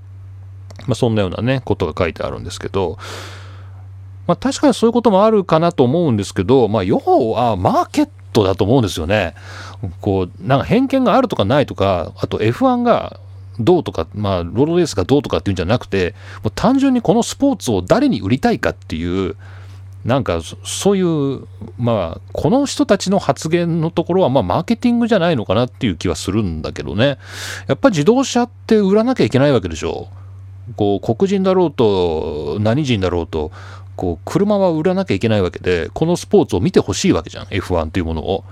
まあ、そんなようなねことが書いてあるんですけど。まあ、確かにそういうこともあるかなと思うんですけど、まあ、要はマーケットだと思うんですよね。こうなんか偏見があるとかないとかあと F1 がどうとか、まあ、ロードレースがどうとかっていうんじゃなくてもう単純にこのスポーツを誰に売りたいかっていうなんかそういうまあこの人たちの発言のところはまあマーケティングじゃないのかなっていう気はするんだけどね。やっぱ自動車って売らなきゃいけないわけでしょ。こう黒人だろうと何人だろうとこう車は売らなきゃいけないわけでこのスポーツを見てほしいわけじゃん。F1 というものを。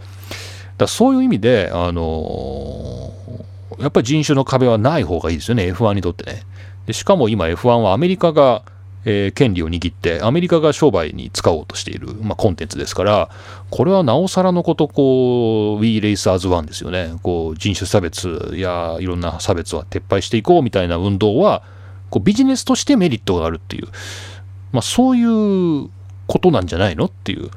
だそういう意味であのー、やっぱり人種の壁はない方がいいですよね。F1 にとってね。でしかも今 F1 はアメリカがえー、権利を握ってアメリカが商売に使おうとしている、まあ、コンテンツですからこれはなおさらのことこう We Racers One ですよね。こう人種差別やいろんな差別は撤廃していこうみたいな運動はこうビジネスとしてメリットがあるっていうまあ、そういうことなんじゃないのっていう。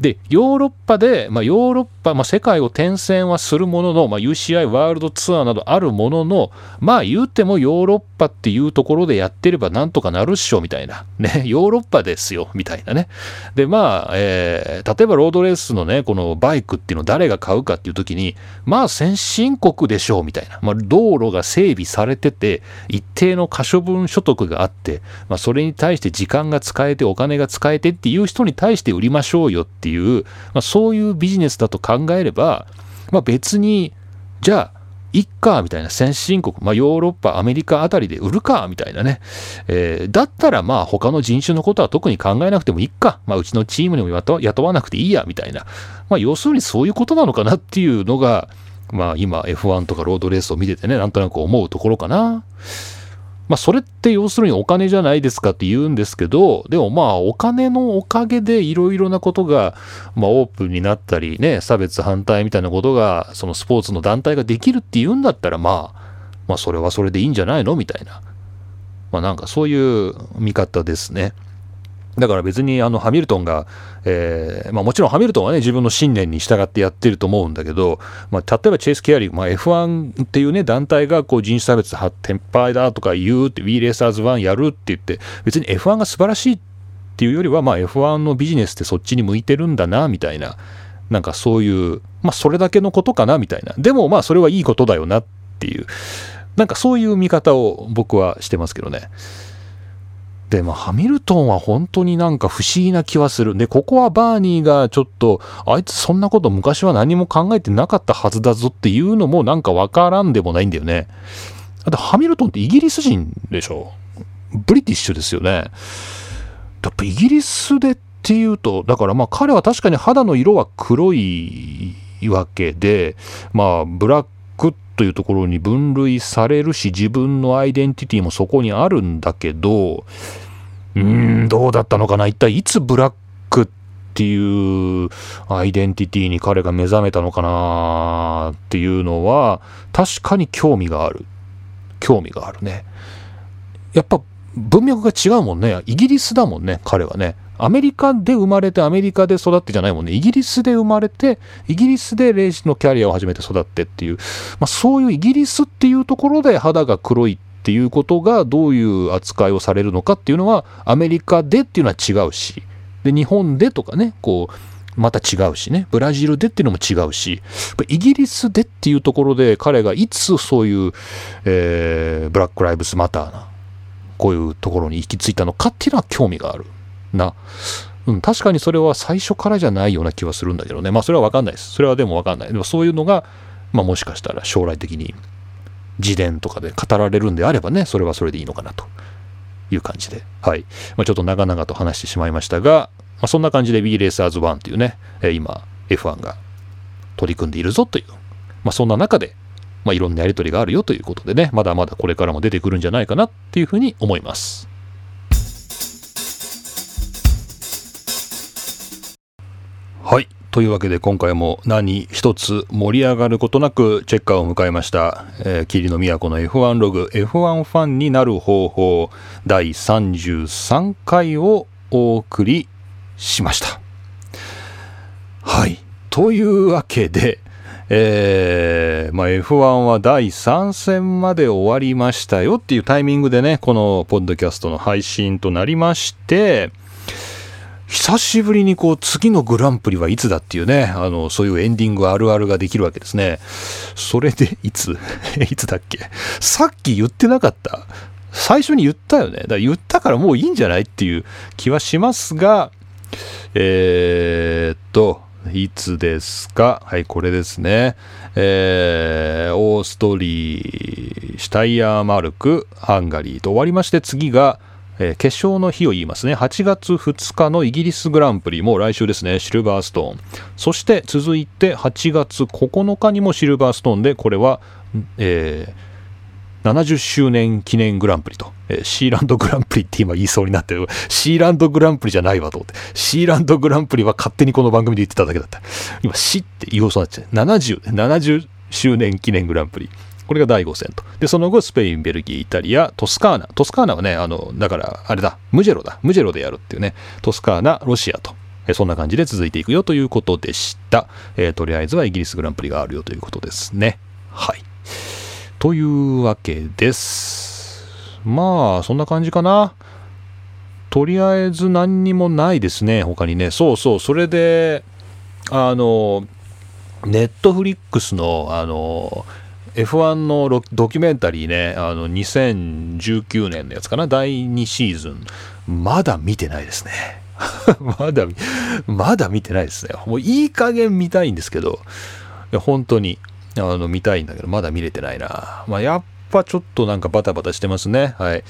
で、ヨーロッパで、まあ、ヨーロッパ、まあ、世界を転戦はするものの、まあ、UCI ワールドツアーなどあるものの、まあ言うてもヨーロッパっていうところでやってればなんとかなるっしょ、みたいな。ね、ヨーロッパですよ、みたいなね。で、まあ、えー、例えばロードレースのね、このバイクっていうのを誰が買うかっていう時に、まあ先進国でしょう、みたいな。まあ道路が整備されてて、一定の可処分所得があって、まあそれに対して時間が使えてお金が使えてっていう人に対して売りましょうよっていういう、まあ、そういうビジネスだと考えれば、まあ、別に、じゃあ、いっか、みたいな先進国、まあ、ヨーロッパ、アメリカあたりで売るか、みたいなね。えー、だったら、まあ、他の人種のことは特に考えなくてもいいか。まあ、うちのチームにも雇わなくていいや、みたいな。まあ、要するにそういうことなのかなっていうのが、まあ、今、F1 とかロードレースを見ててね、なんとなく思うところかな。まあ、それって要するにお金じゃないですかって言うんですけど、でもまあ、お金のおかげでいろいろなことが、まあ、オープンになったりね、差別反対みたいなことが、そのスポーツの団体ができるって言うんだったら、まあ、まあ、それはそれでいいんじゃないの？みたいな。まあ、なんかそういう見方ですね。だから別にあのハミルトンが、えーまあ、もちろんハミルトンはね自分の信念に従ってやってると思うんだけど、まあ、例えばチェイス・ケアリー、まあ、F1 っていうね団体がこう人種差別撤廃だとか言うって We Racers 1やるって言って別に F1 が素晴らしいっていうよりは、まあ、F1 のビジネスってそっちに向いてるんだなみたいななんかそういうまあそれだけのことかなみたいなでもまあそれはいいことだよなっていうなんかそういう見方を僕はしてますけどね。で、まあ、ハミルトンは本当になんか不思議な気はする。で、ここはバーニーがちょっと、あいつそんなこと昔は何も考えてなかったはずだぞっていうのもなんかわからんでもないんだよね。だってハミルトンってイギリス人でしょ？ブリティッシュですよね。やっぱイギリスでっていうと、だからまあ彼は確かに肌の色は黒いわけで、まあブラックっというところに分類されるし自分のアイデンティティもそこにあるんだけどうーんどうだったのかな？一体いつブラックっていうアイデンティティに彼が目覚めたのかな？っていうのは確かに興味がある。興味があるね。やっぱ文脈が違うもんね。イギリスだもんね彼はね。アメリカで生まれてアメリカで育ってじゃないもんね。イギリスで生まれてイギリスでレースのキャリアを始めて育ってっていう、まあ、そういうイギリスっていうところで肌が黒いっていうことがどういう扱いをされるのかっていうのはアメリカでっていうのは違うし。で日本でとかねこうまた違うしね。ブラジルでっていうのも違うし。イギリスでっていうところで彼がいつそういう、えー、ブラック・ライブスマターなこういうところに行き着いたのかっていうのは興味がある。な。うん、確かにそれは最初からじゃないような気はするんだけどね。まあそれはわかんないです。それはでもわかんない。でもそういうのが、まあもしかしたら将来的に自伝とかで語られるんであればね、それはそれでいいのかなという感じで。はい。まあ、ちょっと長々と話してしまいましたが、まあ、そんな感じで B レーサーズ1っていうね、え今 F1 が取り組んでいるぞという、まあ、そんな中で、まあ、いろんなやり取りがあるよということでね、まだまだこれからも出てくるんじゃないかなっていうふうに思います。はい。というわけで今回も何一つ盛り上がることなくチェッカーを迎えました、えー、霧の都の F1 ログ F1 ファンになる方法第33回をお送りしました。はい。というわけで、えー、まあ、F1 は第3戦まで終わりましたよっていうタイミングでね、このポッドキャストの配信となりまして、久しぶりにこう次のグランプリはいつだっていうね、あの、そういうエンディングあるあるができるわけですね。それで、いつ いつだっけ？さっき言ってなかった？最初に言ったよね。だから言ったからもういいんじゃないっていう気はしますが、えー、っと、いつですか？はい、これですね。えー、オーストリー、シュタイヤーマルク、ハンガリーと終わりまして、次が、えー、決勝の日を言いますね。8月2日のイギリスグランプリも来週ですね。シルバーストーン。そして続いて8月9日にもシルバーストーンで、これは、えー、70周年記念グランプリと、えー、シーランドグランプリって今言いそうになってる。シーランドグランプリじゃないわと思って。シーランドグランプリは勝手にこの番組で言ってただけだった。今、シって言おうそうになっちゃう。70、70周年記念グランプリ。これが第5戦と。で、その後、スペイン、ベルギー、イタリア、トスカーナ。トスカーナはね、あの、だから、あれだ、ムジェロだ。ムジェロでやるっていうね、トスカーナ、ロシアと。えそんな感じで続いていくよということでした。えー、とりあえずはイギリスグランプリがあるよということですね。はい。というわけです。まあ、そんな感じかな。とりあえず何にもないですね、他にね。そうそう、それで、あの、ネットフリックスの、あの、F1 のドキュメンタリーね、あの2019年のやつかな、第2シーズン、まだ見てないですね。まだ、まだ見てないですね。もういい加減見たいんですけど、いや本当にあの見たいんだけど、まだ見れてないな。まあ、やっぱちょっとなんかバタバタしてますね。はい。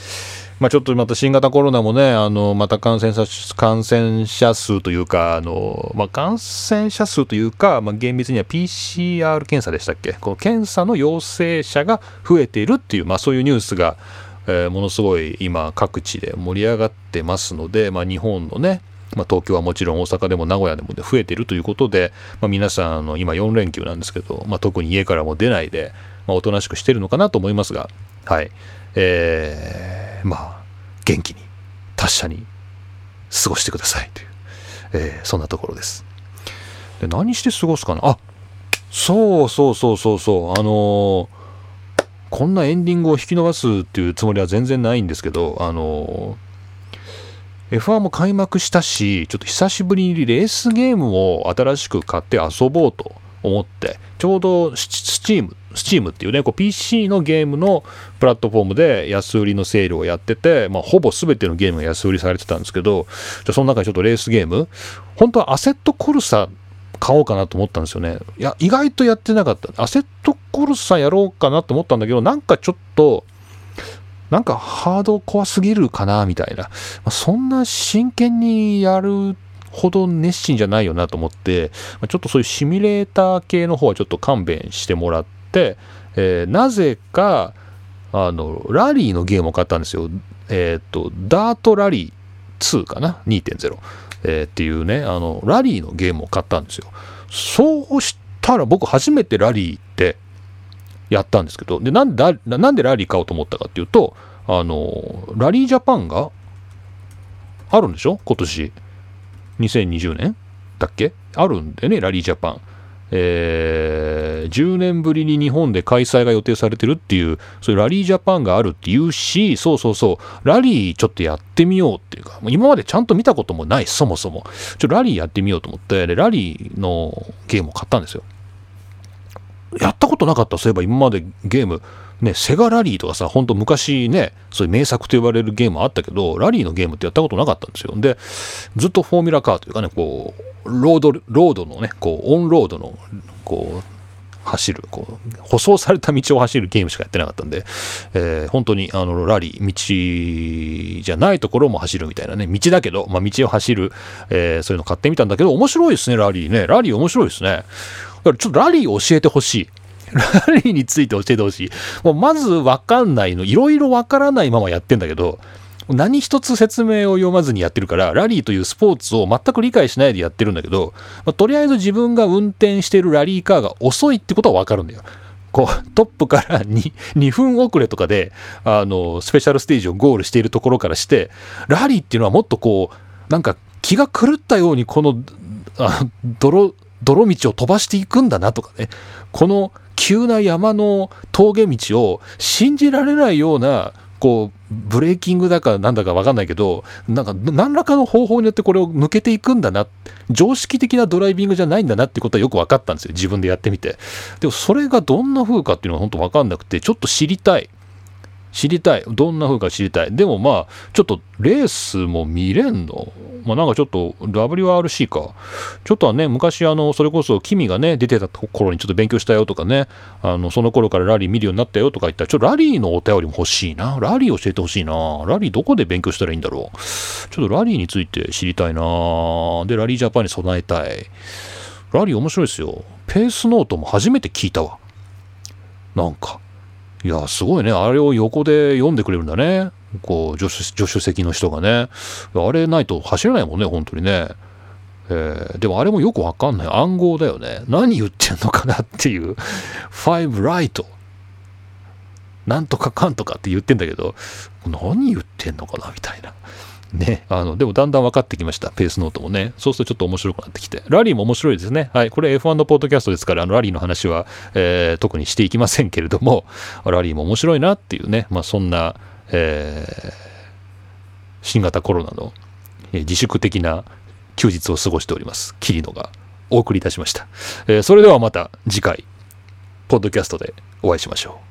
まあ、ちょっとまた新型コロナもね、あの、また感染者感染者数というか、あの、まあ、感染者数というか、まあ、厳密には PCR 検査でしたっけ？この検査の陽性者が増えているっていう、まあ、そういうニュースが、えー、ものすごい今各地で盛り上がってますので、まあ、日本のね、まあ、東京はもちろん大阪でも名古屋でも増えているということで、まあ、皆さんあの今4連休なんですけど、まあ、特に家からも出ないで、まあ、おとなしくしてるのかなと思いますが、はい。えー、まあ、元気に、達者に過ごしてくださいという、えー、そんなところです。で、何して過ごすかな？あ、そうそうそうそうそう、あのー、こんなエンディングを引き伸ばすっていうつもりは全然ないんですけど、あのー、F1 も開幕したし、ちょっと久しぶりにレースゲームを新しく買って遊ぼうと思って、ちょうど Steam、Steam っていうね、こう PC のゲームのプラットフォームで安売りのセールをやってて、まあ、ほぼ全てのゲームが安売りされてたんですけど、じゃその中にちょっとレースゲーム、本当は Assetto Corsa 買おうかなと思ったんですよね。いや、意外とやってなかった。 Assetto Corsa やろうかなと思ったんだけど、なんかちょっと、なんかハード怖すぎるかなみたいな。まあ、そんな真剣にやるほど熱心じゃないよなと思って、ちょっとそういうシミュレーター系の方はちょっと勘弁してもらって、えー、なぜか、あの、ラリーのゲームを買ったんですよ。えっ、と、ダートラリー2かな ?2.0。えー、っていうね、あの、ラリーのゲームを買ったんですよ。そうしたら僕初めてラリーってやったんですけど、で、なんで、なんでラリー買おうと思ったかっていうと、あの、ラリージャパンがあるんでしょ？今年。2020年だっけ？あるんでね、ラリージャパン。えー、10年ぶりに日本で開催が予定されてるっていう、そういうラリージャパンがあるっていうし、そうそうそう、ラリーちょっとやってみようっていうか、今までちゃんと見たこともない、そもそも。ちょラリーやってみようと思って、で、ラリーのゲームを買ったんですよ。やったことなかった、そういえば今までゲーム、ね、セガラリーとかさ、ほんと昔ね、そういう名作と呼ばれるゲームあったけど、ラリーのゲームってやったことなかったんですよ。で、ずっとフォーミュラカーというかね、こう、ロード、ロードのね、こう、オンロードの、こう、走る、こう、舗装された道を走るゲームしかやってなかったんで、えー、本当に、あの、ラリー、道じゃないところも走るみたいなね、道だけど、まあ、道を走る、えー、そういうの買ってみたんだけど、面白いですね、ラリーね。ラリー面白いですね。だからちょっとラリー教えてほしい。ラリーについて教えてほしい。もうまずわかんないの、いろいろわからないままやってんだけど、何一つ説明を読まずにやってるから、ラリーというスポーツを全く理解しないでやってるんだけど、まあ、とりあえず自分が運転してるラリーカーが遅いってことはわかるんだよ。こう、トップから 2, 2分遅れとかで、あの、スペシャルステージをゴールしているところからして、ラリーっていうのはもっとこう、なんか気が狂ったようにこの、あ泥、泥道を飛ばしていくんだなとかね。この急な山の峠道を信じられないようなこうブレーキングだかなんだか分かんないけどなんか何らかの方法によってこれを抜けていくんだな。常識的なドライビングじゃないんだなってことはよく分かったんですよ。自分でやってみて。でもそれがどんな風かっていうのは本当分かんなくてちょっと知りたい。知りたい。どんな風か知りたい。でもまあ、ちょっとレースも見れんの？まあなんかちょっと WRC か。ちょっとはね、昔あの、それこそ君がね、出てた頃にちょっと勉強したよとかね、あの、その頃からラリー見るようになったよとか言ったら、ちょっとラリーのお便りも欲しいな。ラリー教えてほしいな。ラリーどこで勉強したらいいんだろう。ちょっとラリーについて知りたいな。で、ラリージャパンに備えたい。ラリー面白いですよ。ペースノートも初めて聞いたわ。なんか。いや、すごいね。あれを横で読んでくれるんだね。こう、助手助手席の人がね。あれないと走れないもんね、本当にね。えー、でもあれもよくわかんない。暗号だよね。何言ってんのかなっていう。5ライト。なんとかかんとかって言ってんだけど、何言ってんのかなみたいな。ね、あの、でもだんだん分かってきました。ペースノートもね。そうするとちょっと面白くなってきて。ラリーも面白いですね。はい。これ F1 のポッドキャストですから、あの、ラリーの話は、えー、特にしていきませんけれども、ラリーも面白いなっていうね、まあそんな、えー、新型コロナの、え、自粛的な休日を過ごしております。キリノがお送りいたしました。えー、それではまた次回、ポッドキャストでお会いしましょう。